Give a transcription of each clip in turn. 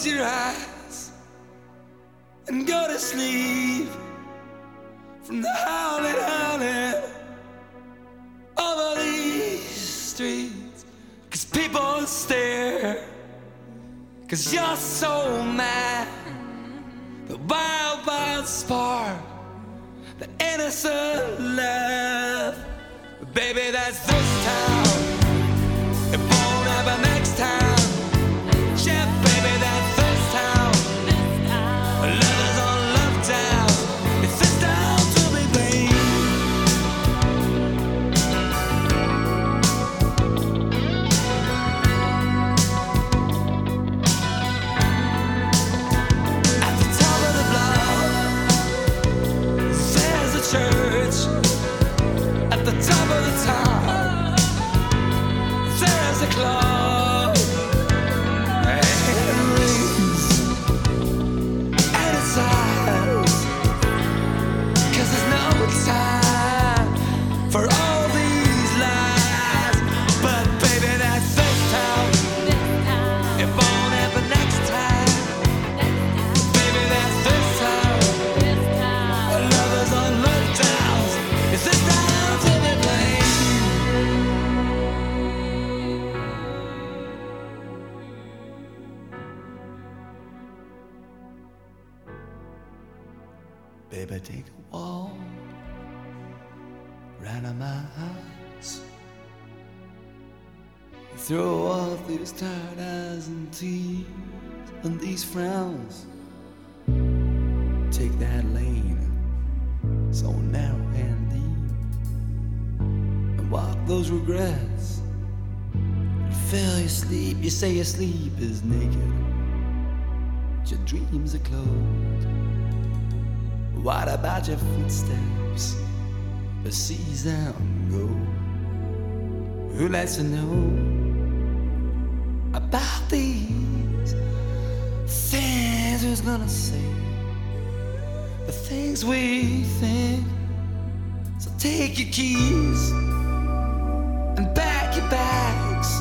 Close your eyes and go to sleep from the howling, howling over these streets. Cause people stare, cause you're so mad. The wild, wild spark, the innocent love. Baby, that's this town. tired eyes and teeth and these frowns. Take that lane, so narrow and deep, and walk those regrets. You fell asleep, you say your sleep is naked, but your dreams are closed. What about your footsteps? The seasons go. Who lets you know? about these things we gonna say, the things we think. So take your keys and pack your bags,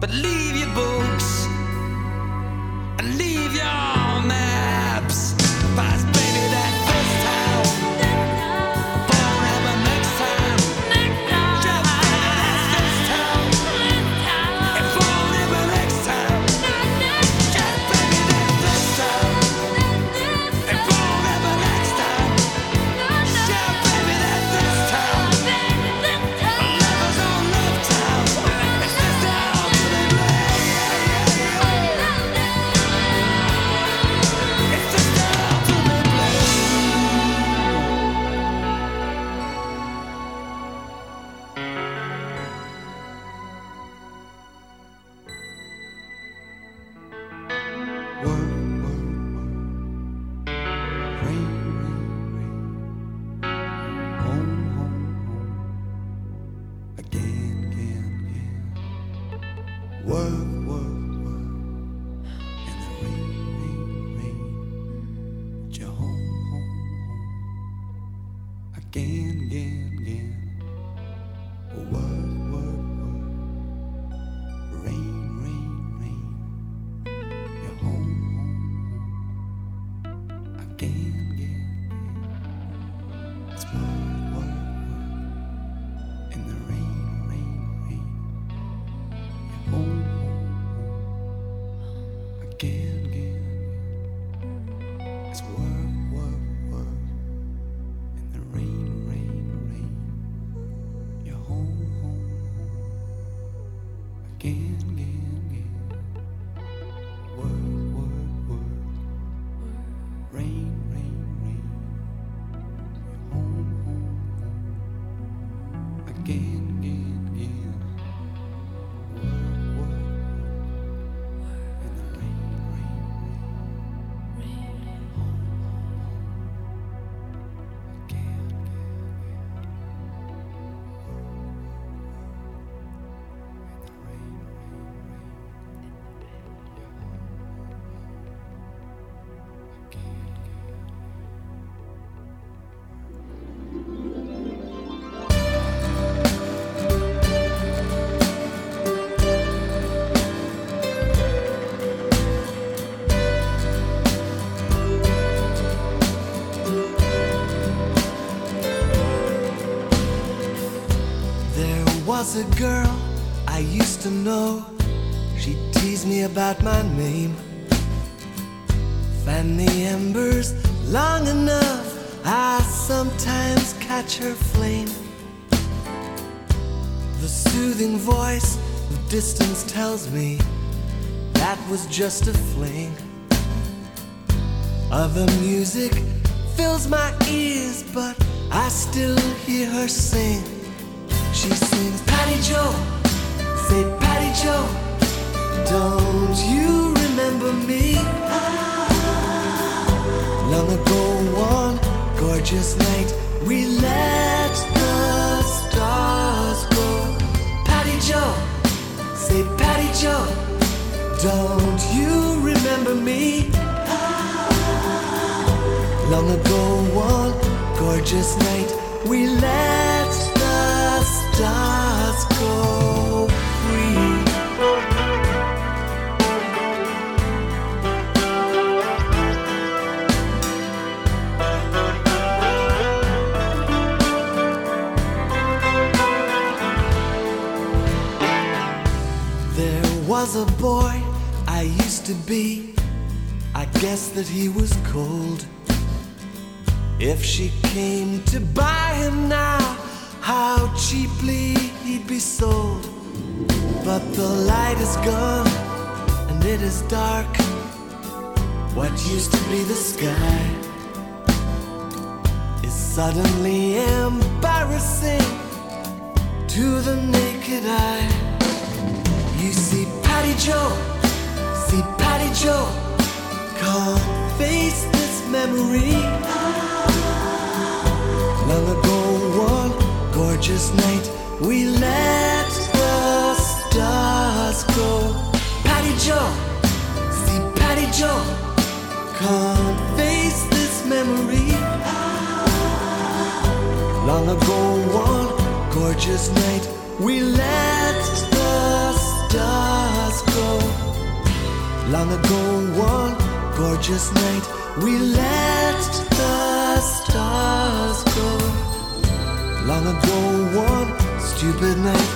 but leave your books. Was a girl I used to know. She teased me about my name. Fan the embers long enough, I sometimes catch her flame. The soothing voice of distance tells me that was just a fling. Other music fills my ears, but I still hear her sing. She sings, Paddy Joe, say Paddy Joe, don't you remember me? Long ago, one gorgeous night, we let the stars go. Paddy Joe, say Paddy Joe, don't you remember me? Long ago, one gorgeous night, we let was a boy I used to be. I guess that he was cold. If she came to buy him now, how cheaply he'd be sold. But the light is gone and it is dark. What used to be the sky is suddenly embarrassing to the naked eye. You see Paddy Joe, see Paddy Joe, can't face this memory. Long ago, one gorgeous night, we let the stars go. Paddy Joe, see Paddy Joe, can't face this memory. Long ago, one gorgeous night, we let the stars go. Long ago, one gorgeous night, we let the stars go. Long ago, one stupid night,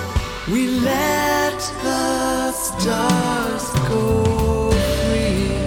we let the stars go free.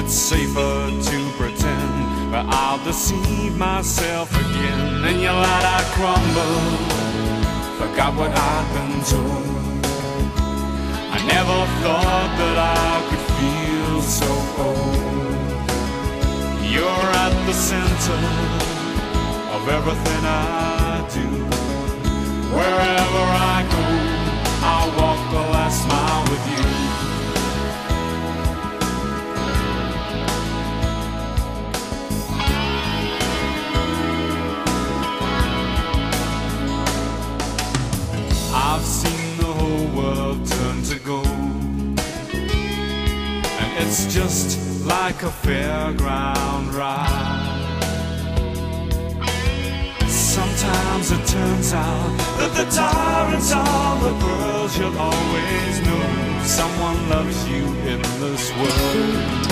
It's safer to pretend, but I'll deceive myself again. And you light, I crumble. Forgot what I've been told. I never thought that I could feel so old. You're at the center of everything I do. Wherever I go, I walk the last mile with you. And it's just like a fairground ride. Sometimes it turns out that the tyrants are the girls you'll always know. Someone loves you in this world.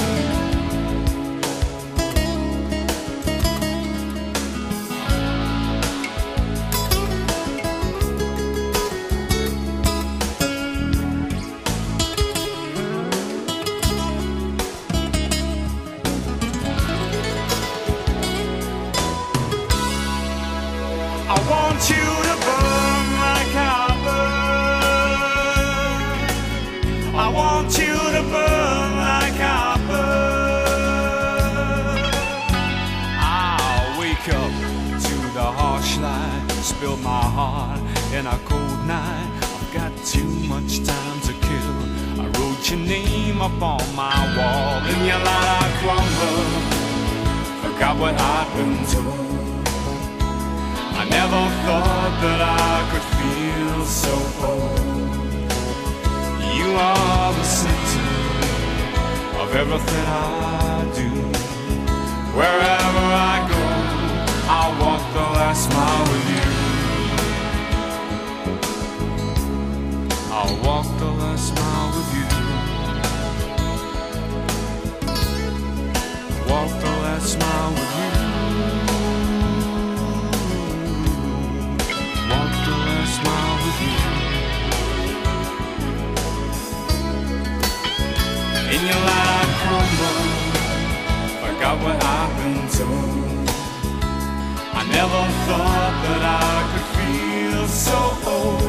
Never thought that I could feel so old.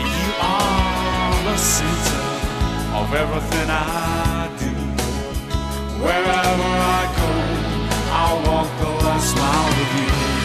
You are the center of everything I do. Wherever I go, I walk the last mile with you.